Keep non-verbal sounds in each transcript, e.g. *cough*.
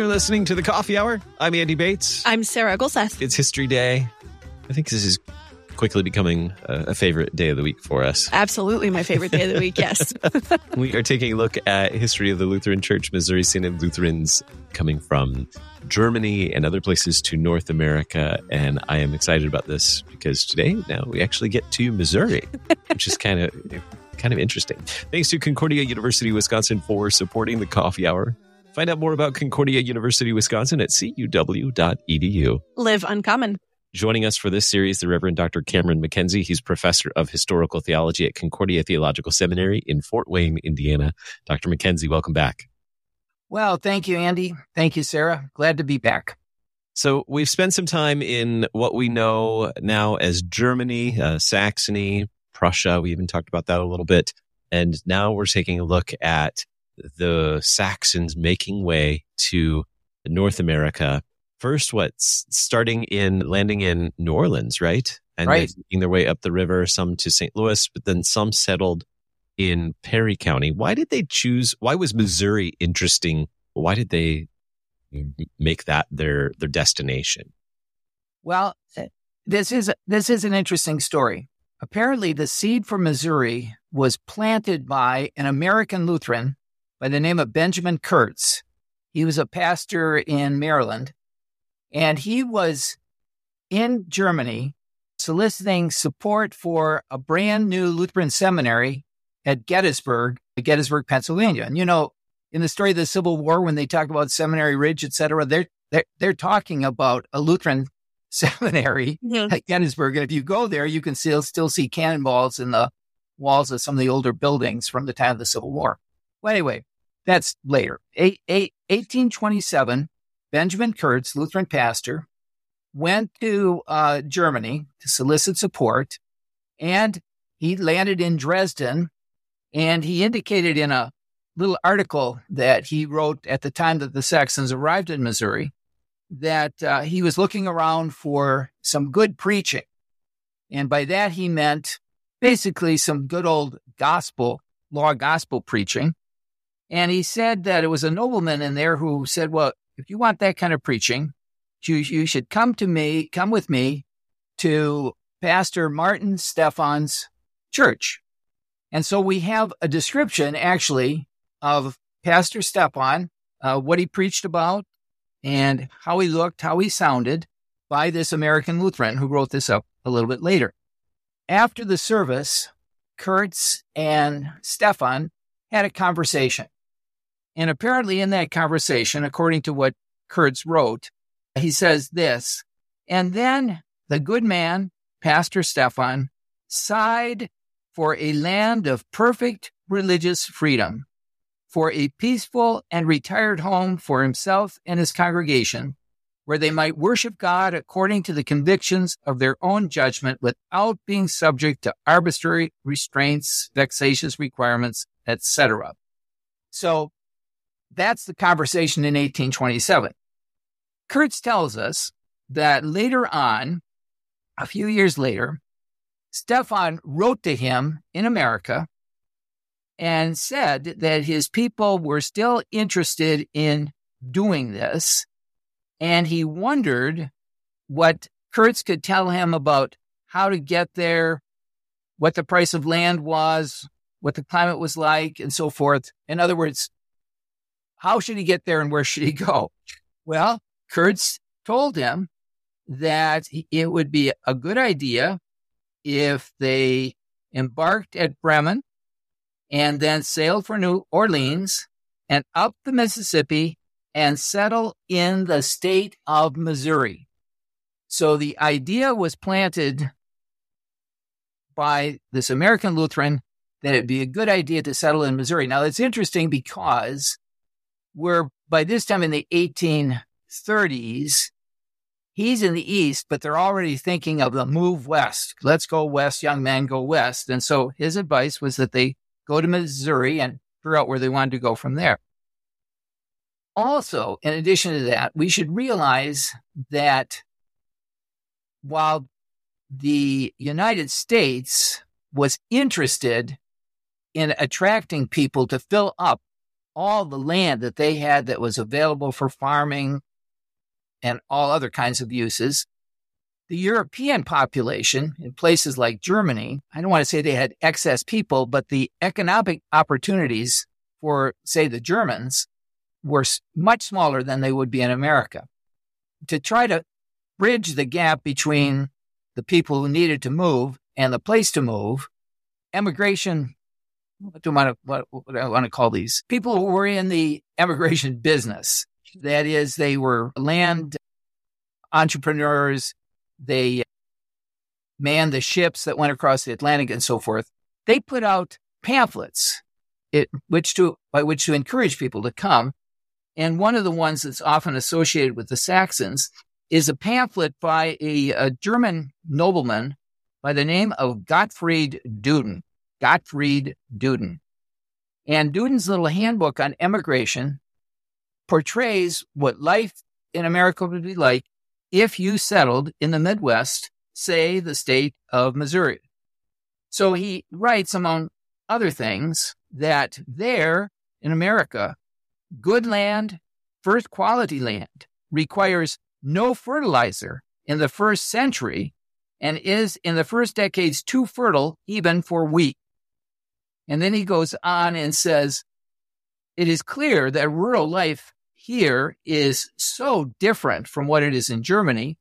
You're listening to the Coffee Hour. I'm Andy Bates. I'm Sarah Gulseth. It's History Day. I think this is quickly becoming a, a favorite day of the week for us. Absolutely my favorite day of the week, yes. *laughs* we are taking a look at history of the Lutheran Church, Missouri Synod Lutherans coming from Germany and other places to North America. And I am excited about this because today now we actually get to Missouri, *laughs* which is kind of kind of interesting. Thanks to Concordia University Wisconsin for supporting the coffee hour. Find out more about Concordia University Wisconsin at cuw.edu. Live uncommon. Joining us for this series, the Reverend Dr. Cameron MacKenzie. He's professor of historical theology at Concordia Theological Seminary in Fort Wayne, Indiana. Dr. MacKenzie, welcome back. Well, thank you, Andy. Thank you, Sarah. Glad to be back. So we've spent some time in what we know now as Germany, uh, Saxony, Prussia. We even talked about that a little bit. And now we're taking a look at the Saxons making way to North America. First, what's starting in landing in New Orleans, right? And right. making their way up the river, some to St. Louis, but then some settled in Perry County. Why did they choose? Why was Missouri interesting? Why did they make that their their destination? Well, eh, this is this is an interesting story. Apparently, the seed for Missouri was planted by an American Lutheran by the name of Benjamin Kurtz. He was a pastor in Maryland, and he was in Germany soliciting support for a brand new Lutheran seminary at Gettysburg, Gettysburg, Pennsylvania. And you know, in the story of the Civil War, when they talk about Seminary Ridge, et cetera, they're, they're, they're talking about a Lutheran *laughs* seminary mm-hmm. at Gettysburg. And if you go there, you can still, still see cannonballs in the walls of some of the older buildings from the time of the Civil War. Well, anyway, that's later. A, 1827, Benjamin Kurtz, Lutheran pastor, went to uh, Germany to solicit support, and he landed in Dresden. And he indicated in a little article that he wrote at the time that the Saxons arrived in Missouri that uh, he was looking around for some good preaching. And by that, he meant basically some good old gospel, law gospel preaching. And he said that it was a nobleman in there who said, Well, if you want that kind of preaching, you, you should come to me, come with me to Pastor Martin Stephan's church. And so we have a description actually of Pastor Stephan, uh, what he preached about, and how he looked, how he sounded by this American Lutheran who wrote this up a little bit later. After the service, Kurtz and Stephan had a conversation. And apparently, in that conversation, according to what Kurtz wrote, he says this, and then the good man, Pastor Stephan, sighed for a land of perfect religious freedom for a peaceful and retired home for himself and his congregation, where they might worship God according to the convictions of their own judgment without being subject to arbitrary restraints, vexatious requirements, etc. So that's the conversation in 1827. Kurtz tells us that later on, a few years later, Stephan wrote to him in America and said that his people were still interested in doing this. And he wondered what Kurtz could tell him about how to get there, what the price of land was, what the climate was like, and so forth. In other words, how should he get there and where should he go? Well, Kurtz told him that it would be a good idea if they embarked at Bremen and then sailed for New Orleans and up the Mississippi and settle in the state of Missouri. So the idea was planted by this American Lutheran that it'd be a good idea to settle in Missouri. Now it's interesting because we're by this time in the 1830s. He's in the east, but they're already thinking of the move west. Let's go west, young man, go west. And so his advice was that they go to Missouri and figure out where they wanted to go from there. Also, in addition to that, we should realize that while the United States was interested in attracting people to fill up all the land that they had that was available for farming and all other kinds of uses. The European population in places like Germany, I don't want to say they had excess people, but the economic opportunities for, say, the Germans were much smaller than they would be in America. To try to bridge the gap between the people who needed to move and the place to move, emigration, what do I want to, what, I want to call these? People who were in the emigration business. That is, they were land entrepreneurs. They manned the ships that went across the Atlantic and so forth. They put out pamphlets, it, which to, by which to encourage people to come. And one of the ones that's often associated with the Saxons is a pamphlet by a, a German nobleman by the name of Gottfried Duden. Gottfried Duden. And Duden's little handbook on emigration portrays what life in America would be like if you settled in the Midwest, say the state of Missouri. So he writes, among other things, that there in America, good land, first quality land, requires no fertilizer in the first century and is in the first decades too fertile even for wheat. And then he goes on and says, it is clear that rural life here is so different from what it is in Germany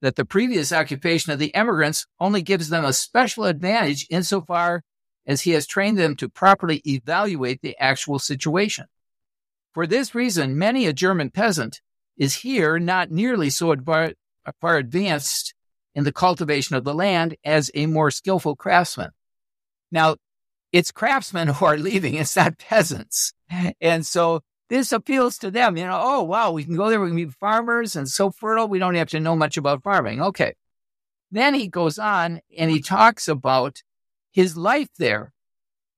that the previous occupation of the immigrants only gives them a special advantage insofar as he has trained them to properly evaluate the actual situation. For this reason, many a German peasant is here not nearly so far advanced in the cultivation of the land as a more skillful craftsman. Now, it's craftsmen who are leaving, it's not peasants. And so this appeals to them. You know, oh, wow, we can go there, we can be farmers and so fertile, we don't have to know much about farming. Okay. Then he goes on and he talks about his life there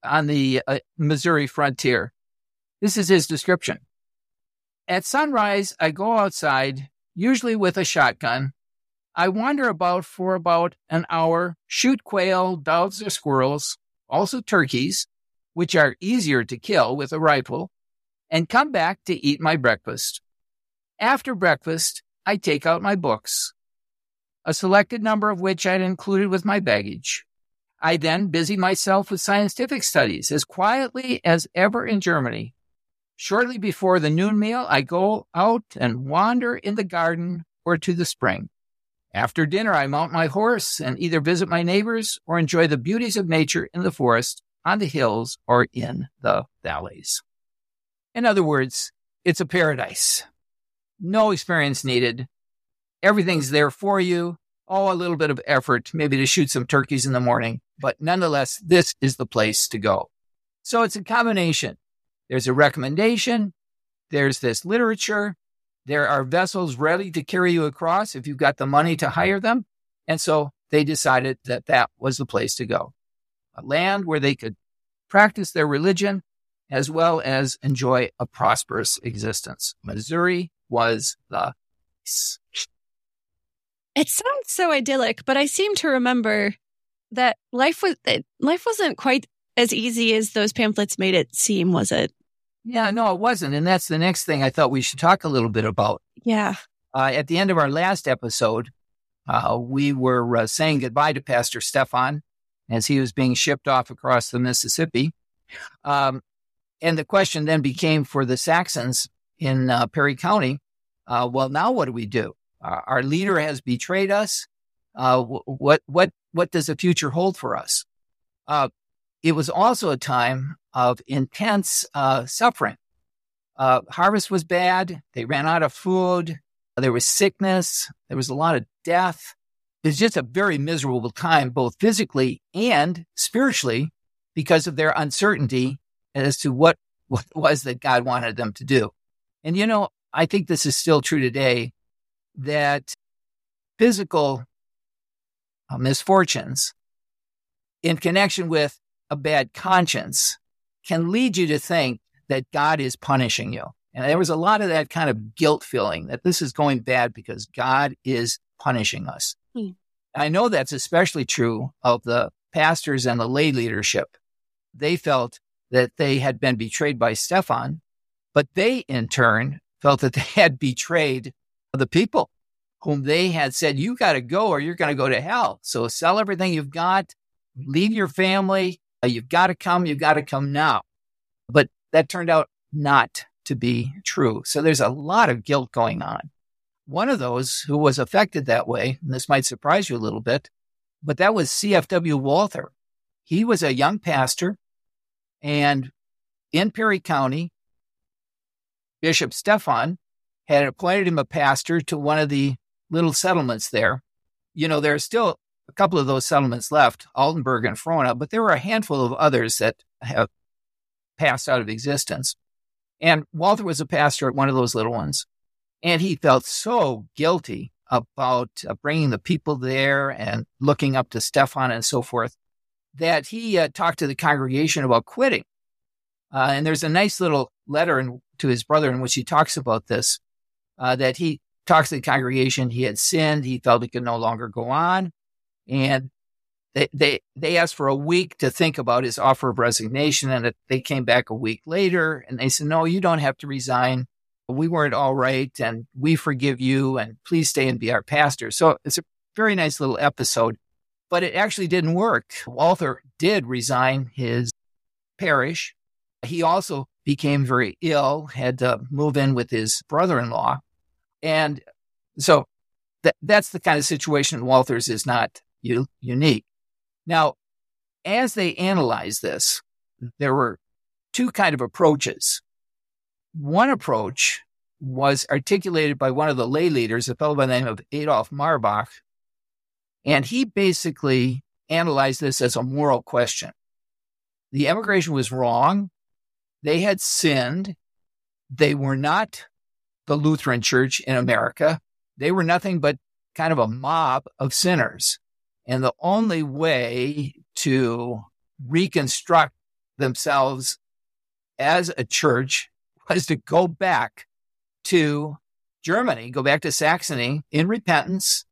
on the uh, Missouri frontier. This is his description. At sunrise, I go outside, usually with a shotgun. I wander about for about an hour, shoot quail, doves, or squirrels, also turkeys, which are easier to kill with a rifle, and come back to eat my breakfast. After breakfast, I take out my books, a selected number of which I'd included with my baggage. I then busy myself with scientific studies as quietly as ever in Germany. Shortly before the noon meal, I go out and wander in the garden or to the spring. After dinner, I mount my horse and either visit my neighbors or enjoy the beauties of nature in the forest, on the hills, or in the valleys. In other words, it's a paradise. No experience needed. Everything's there for you. Oh, a little bit of effort, maybe to shoot some turkeys in the morning, but nonetheless, this is the place to go. So it's a combination. There's a recommendation. There's this literature. There are vessels ready to carry you across if you've got the money to hire them. And so they decided that that was the place to go. A land where they could practice their religion as well as enjoy a prosperous existence. Missouri was the place. It sounds so idyllic, but I seem to remember that life was life wasn't quite as easy as those pamphlets made it seem, was it? Yeah, no, it wasn't, and that's the next thing I thought we should talk a little bit about. Yeah. Uh, at the end of our last episode, uh, we were uh, saying goodbye to Pastor Stephan as he was being shipped off across the Mississippi. Um, and the question then became for the Saxons in uh, Perry County, uh, well, now what do we do? Uh, our leader has betrayed us. Uh, what what what does the future hold for us? Uh, it was also a time of intense uh, suffering. harvest was bad. They ran out of food. There was sickness. There was a lot of death. It was just a very miserable time, both physically and spiritually, because of their uncertainty as to what, *laughs* what it was that God wanted them to do. And, you know, I think this is still true today that physical uh, misfortunes in connection with a bad conscience can lead you to think that God is punishing you. And there was a lot of that kind of guilt feeling that this is going bad because God is punishing us. Hmm. I know that's especially true of the pastors and the lay leadership. They felt that they had been betrayed by Stephan But they, in turn, felt that they had betrayed the people whom they had said, You got to go or you're going to go to hell. So sell everything you've got, leave your family. Uh, you've got to come. You've got to come now. But that turned out not to be true. So there's a lot of guilt going on. One of those who was affected that way, and this might surprise you a little bit, but that was CFW Walther. He was a young pastor, and in Perry County, Bishop Stephan had appointed him a pastor to one of the little settlements there. You know, there are still a couple of those settlements left, Altenburg and Frohna, but there were a handful of others that have passed out of existence. And Walther was a pastor at one of those little ones. And he felt so guilty about uh, bringing the people there and looking up to Stephan and so forth that he uh, talked to the congregation about quitting. Uh, and there's a nice little letter in, to his brother in which he talks about this, uh, that he talks to the congregation. He had sinned. He felt he could no longer go on. And they, they, they asked for a week to think about his offer of resignation. And they came back a week later and they said, no, you don't have to resign. We weren't all right and we forgive you and please stay and be our pastor. So it's a very nice little episode, but it actually didn't work. Walther did resign his parish. He also became very ill, had to move in with his brother in law. And so that, that's the kind of situation Walther's is not u- unique. Now, as they analyzed this, there were two kind of approaches. One approach was articulated by one of the lay leaders, a fellow by the name of Adolf Marbach, and he basically analyzed this as a moral question. The emigration was wrong. They had sinned. They were not the Lutheran Church in America. They were nothing but kind of a mob of sinners. And the only way to reconstruct themselves as a church was to go back to Germany, go back to Saxony in repentance,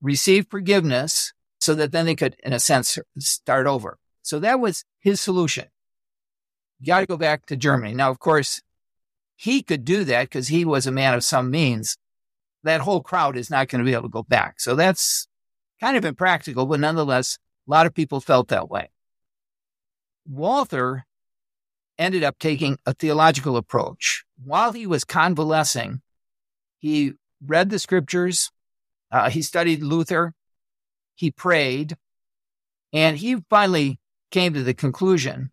receive forgiveness so that then they could, in a sense, start over. So that was his solution. You got to go back to Germany. Now, of course, he could do that because he was a man of some means. That whole crowd is not going to be able to go back. So that's kind of impractical, but nonetheless, a lot of people felt that way. Walther ended up taking a theological approach. While he was convalescing, he read the scriptures, uh, he studied Luther, he prayed, and he finally came to the conclusion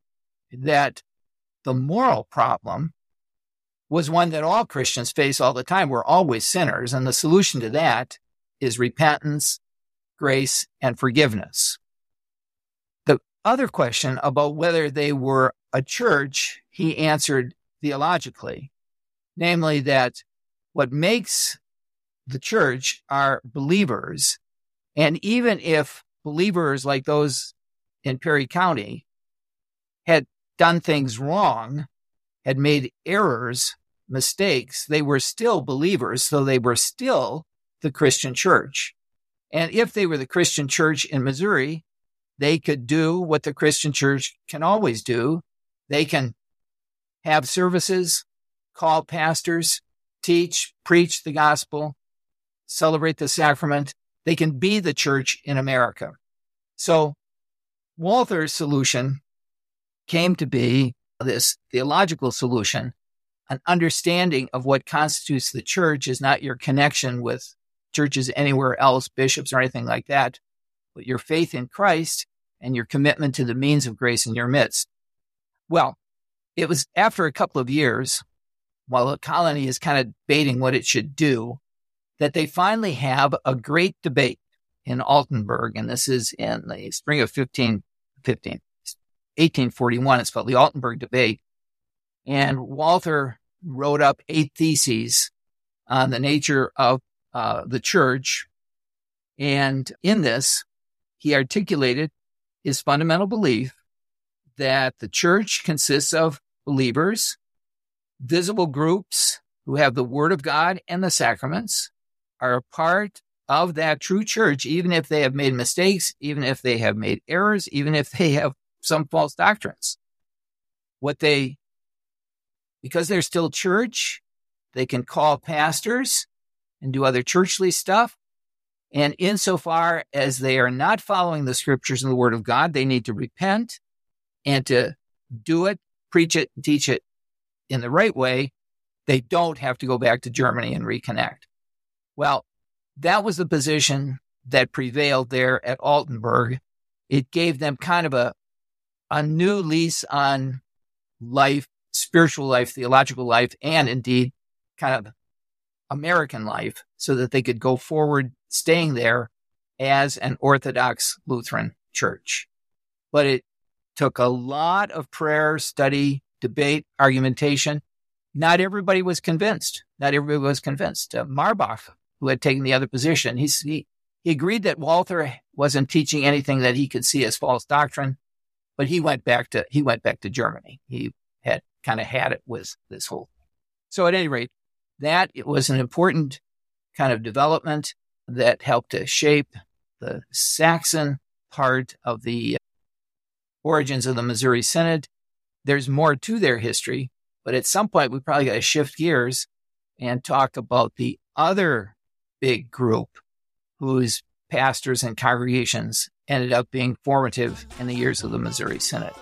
that the moral problem was one that all Christians face all the time. We're always sinners. And the solution to that is repentance, grace, and forgiveness. The other question about whether they were a church, he answered theologically, namely that what makes the church are believers. And even if believers like those in Perry County had done things wrong, had made errors, mistakes, they were still believers. So they were still the Christian church. And if they were the Christian church in Missouri, they could do what the Christian church can always do. They can have services, call pastors, teach, preach the gospel, celebrate the sacrament. They can be the church in America. So Walther's solution came to be this theological solution, an understanding of what constitutes the church is not your connection with churches anywhere else, bishops or anything like that, but your faith in Christ and your commitment to the means of grace in your midst. Well, it was after a couple of years, while the colony is kind of debating what it should do, that they finally have a great debate in Altenburg. And this is in the spring of 15, 15 1841. It's called the Altenburg debate. And Walther wrote up eight theses on the nature of uh, the church. And in this, he articulated his fundamental belief that the church consists of believers, visible groups who have the word of God and the sacraments, are a part of that true church, even if they have made mistakes, even if they have made errors, even if they have some false doctrines. What they because they're still church, they can call pastors and do other churchly stuff. And insofar as they are not following the scriptures and the word of God, they need to repent and to do it, preach it, teach it in the right way. They don't have to go back to Germany and reconnect. Well, that was the position that prevailed there at Altenburg. It gave them kind of a, a new lease on life, spiritual life, theological life, and indeed kind of American life so that they could go forward staying there as an Orthodox Lutheran church. But it took a lot of prayer, study, debate, argumentation. Not everybody was convinced. Not everybody was convinced. Uh, Marbach, who had taken the other position, he, he, he agreed that Walther wasn't teaching anything that he could see as false doctrine, but he went back to he went back to Germany. He had kind of had it with this whole. Thing. So at any rate, that it was an important kind of development that helped to shape the Saxon part of the origins of the Missouri Synod. There's more to their history, but at some point we probably got to shift gears and talk about the other big group whose pastors and congregations ended up being formative in the years of the Missouri Synod.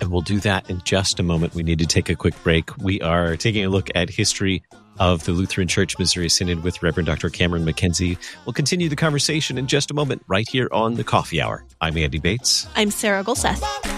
And we'll do that in just a moment. We need to take a quick break. We are taking a look at history of the Lutheran Church Missouri Synod with Reverend Dr. Cameron MacKenzie. We'll continue the conversation in just a moment right here on the Coffee Hour. I'm Andy Bates. I'm Sarah Gulseth.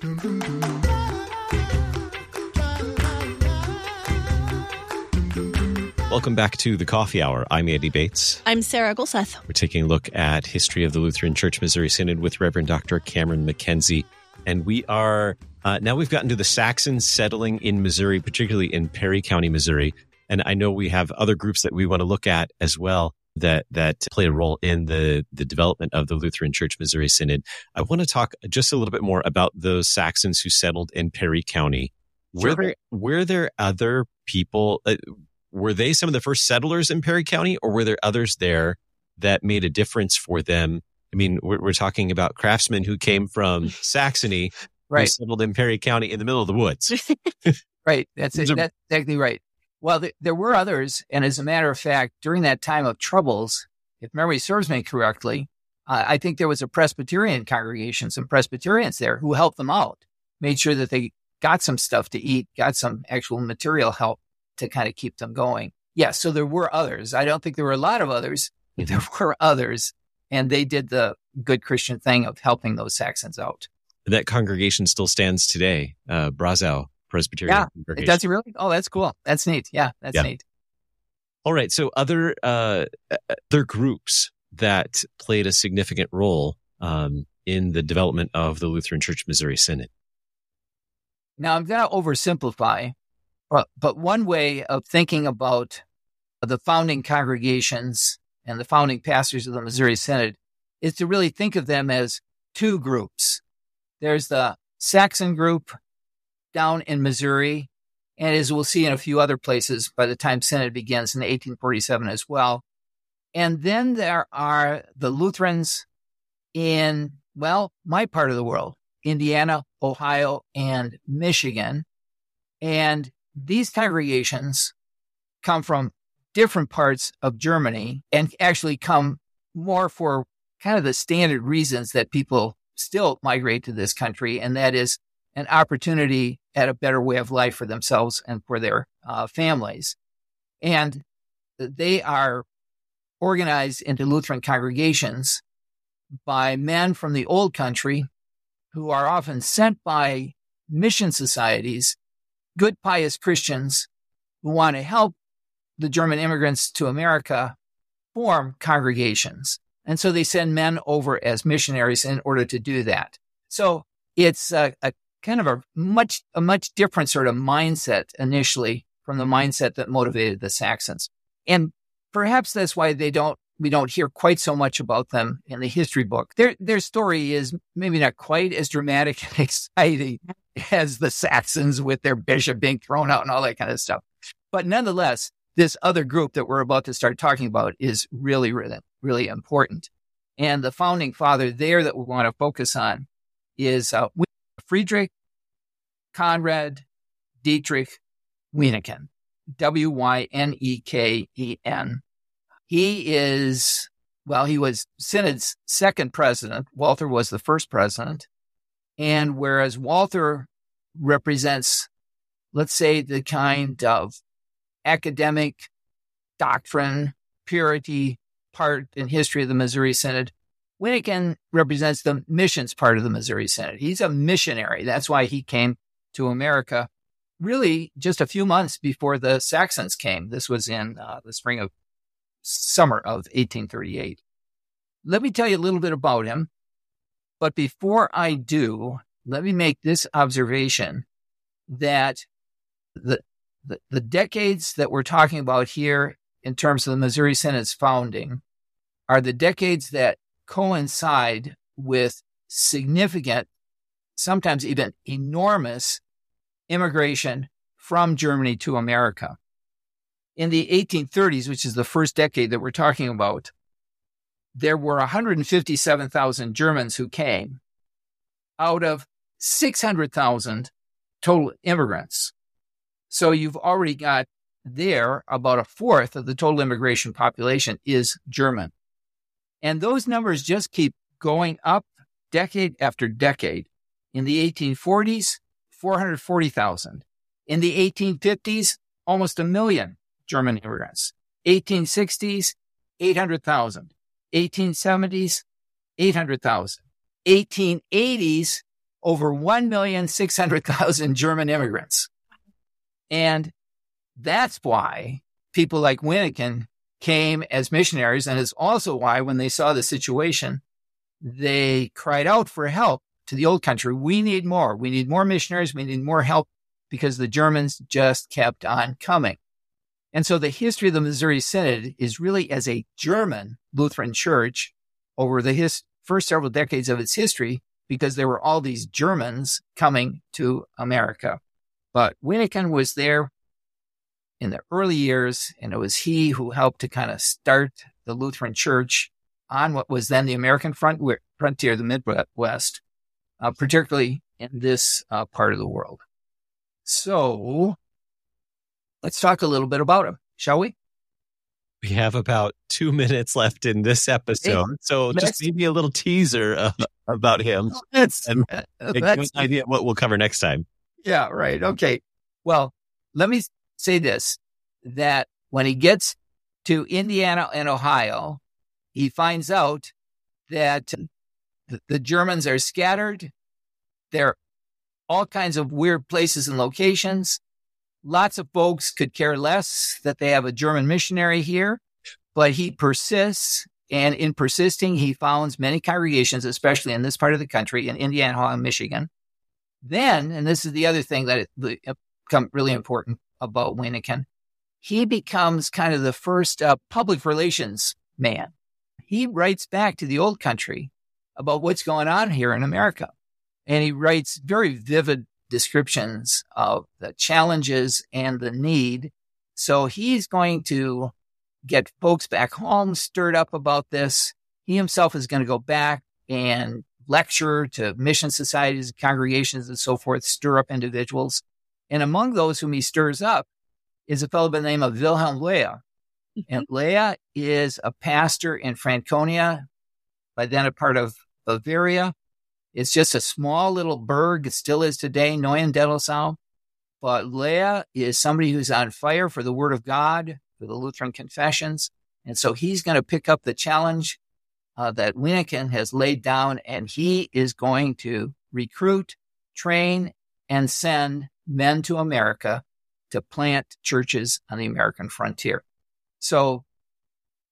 Welcome back to the Coffee Hour. I'm Andy Bates. I'm Sarah Gulseth. We're taking a look at history of the Lutheran Church Missouri Synod with Reverend Dr. Cameron MacKenzie. And we are uh, now we've gotten to the Saxons settling in Missouri, particularly in Perry County, Missouri. And I know we have other groups that we want to look at as well that that play a role in the the development of the Lutheran Church Missouri Synod. I want to talk just a little bit more about those Saxons who settled in Perry County. Were there were there other people? Uh, were they some of the first settlers in Perry County, or were there others there that made a difference for them? I mean, we're, we're talking about craftsmen who came from Saxony, right. who settled in Perry County in the middle of the woods. *laughs* right. That's it. That's exactly right. Well, th- there were others. And as a matter of fact, during that time of troubles, if memory serves me correctly, uh, I think there was a Presbyterian congregation, some Presbyterians there who helped them out, made sure that they got some stuff to eat, got some actual material help to kind of keep them going. Yeah. So there were others. I don't think there were a lot of others, there *laughs* were others. And they did the good Christian thing of helping those Saxons out. That congregation still stands today, uh, Brazeau Presbyterian. Yeah, it does it really? Oh, that's cool. That's neat. Yeah, that's yeah. neat. All right. So other uh, other groups that played a significant role um, in the development of the Lutheran Church Missouri Synod. Now I'm going to oversimplify, but one way of thinking about the founding congregations and the founding pastors of the Missouri Synod is to really think of them as two groups. There's the Saxon group down in Missouri. And as we'll see in a few other places by the time Synod begins in 1847 as well. And then there are the Lutherans in, well, my part of the world, Indiana, Ohio, and Michigan. And these congregations come from different parts of Germany and actually come more for kind of the standard reasons that people still migrate to this country. And that is an opportunity at a better way of life for themselves and for their uh, families. And they are organized into Lutheran congregations by men from the old country who are often sent by mission societies, good pious Christians who want to help the German immigrants to America form congregations. And so they send men over as missionaries in order to do that. So it's a, a kind of a much, a much different sort of mindset initially from the mindset that motivated the Saxons. And perhaps that's why they don't, we don't hear quite so much about them in the history book. Their, their story is maybe not quite as dramatic *laughs* and exciting as the Saxons with their bishop being thrown out and all that kind of stuff. But nonetheless, this other group that we're about to start talking about is really, really, really important. And the founding father there that we want to focus on is uh, Friedrich Conrad Dietrich Wyneken, W Y N E K E N. He is, well, he was Synod's second president. Walther was the first president. And whereas Walther represents, let's say, the kind of academic doctrine, purity part in history of the Missouri Synod. Wyneken represents the missions part of the Missouri Synod. He's a missionary. That's why he came to America really just a few months before the Saxons came. This was in uh, the spring of summer of 1838. Let me tell you a little bit about him. But before I do, let me make this observation that the, the, the decades that we're talking about here in terms of the Missouri Synod's founding are the decades that coincide with significant, sometimes even enormous immigration from Germany to America. In the 1830s, which is the first decade that we're talking about, there were 157,000 Germans who came out of 600,000 total immigrants. So you've already got there about a fourth of the total immigration population is German. And those numbers just keep going up decade after decade. In the 1840s, 440,000. In the 1850s, almost a million German immigrants. 1860s, 800,000. 1870s, 800,000. 1880s, over 1,600,000 German immigrants. And that's why people like Wyneken came as missionaries. And it's also why when they saw the situation, they cried out for help to the old country. We need more. We need more missionaries. We need more help because the Germans just kept on coming. And so the history of the Missouri Synod is really as a German Lutheran church over the his, first several decades of its history because there were all these Germans coming to America. But Wyneken was there in the early years, and it was he who helped to kind of start the Lutheran Church on what was then the American front, frontier, the Midwest, uh, particularly in this uh, part of the world. So let's talk a little bit about him, shall we? We have about two minutes left in this episode. so just maybe a little teaser uh, *laughs* about him. That's, and that's an idea what we'll cover next time. Yeah, right. Okay. Well, let me say this that when he gets to Indiana and Ohio, he finds out that the Germans are scattered. They're all kinds of weird places and locations. Lots of folks could care less that they have a German missionary here, but he persists. And in persisting, he founds many congregations, especially in this part of the country, in Indiana, and Michigan. Then, and this is the other thing that is really important about Wyneken, he becomes kind of the first uh, public relations man. He writes back to the old country about what's going on here in America. And he writes very vivid descriptions of the challenges and the need. So he's going to get folks back home stirred up about this. He himself is going to go back and lecture to mission societies, congregations, and so forth, stir up individuals. And among those whom he stirs up is a fellow by the name of Wilhelm Löhe. Mm-hmm. And Löhe is a pastor in Franconia, by then a part of Bavaria. It's just a small little burg. It still is today, Neuendettelsau. But Löhe is somebody who's on fire for the word of God, for the Lutheran confessions. And so he's going to pick up the challenge uh, that Wyneken has laid down, and he is going to recruit, train, and send men to America to plant churches on the American frontier. So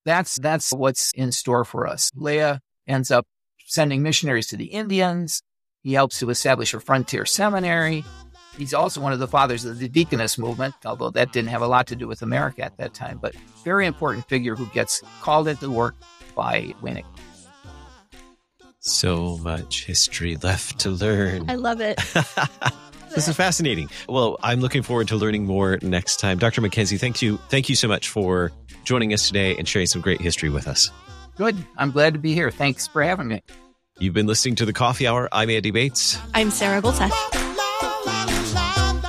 that's that's what's in store for us. Löhe ends up sending missionaries to the Indians. He helps to establish a frontier seminary. He's also one of the fathers of the deaconess movement, although that didn't have a lot to do with America at that time, but very important figure who gets called into work by Wyneken. So much history left to learn. I love it. *laughs* this is fascinating. Well, I'm looking forward to learning more next time. Dr. MacKenzie, thank you. Thank you so much for joining us today and sharing some great history with us. Good. I'm glad to be here. Thanks for having me. You've been listening to the Coffee Hour. I'm Andy Bates. I'm Sarah Gulseth.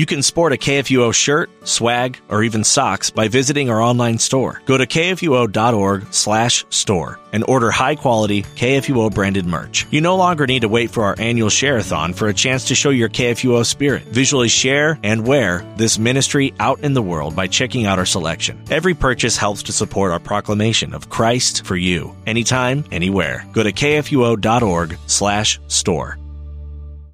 You can sport a KFUO shirt, swag, or even socks by visiting our online store. Go to kfuo.org slash store and order high quality KFUO branded merch. You no longer need to wait for our annual shareathon for a chance to show your KFUO spirit. Visually share and wear this ministry out in the world by checking out our selection. Every purchase helps to support our proclamation of Christ for you, anytime, anywhere. Go to kfuo.org slash store.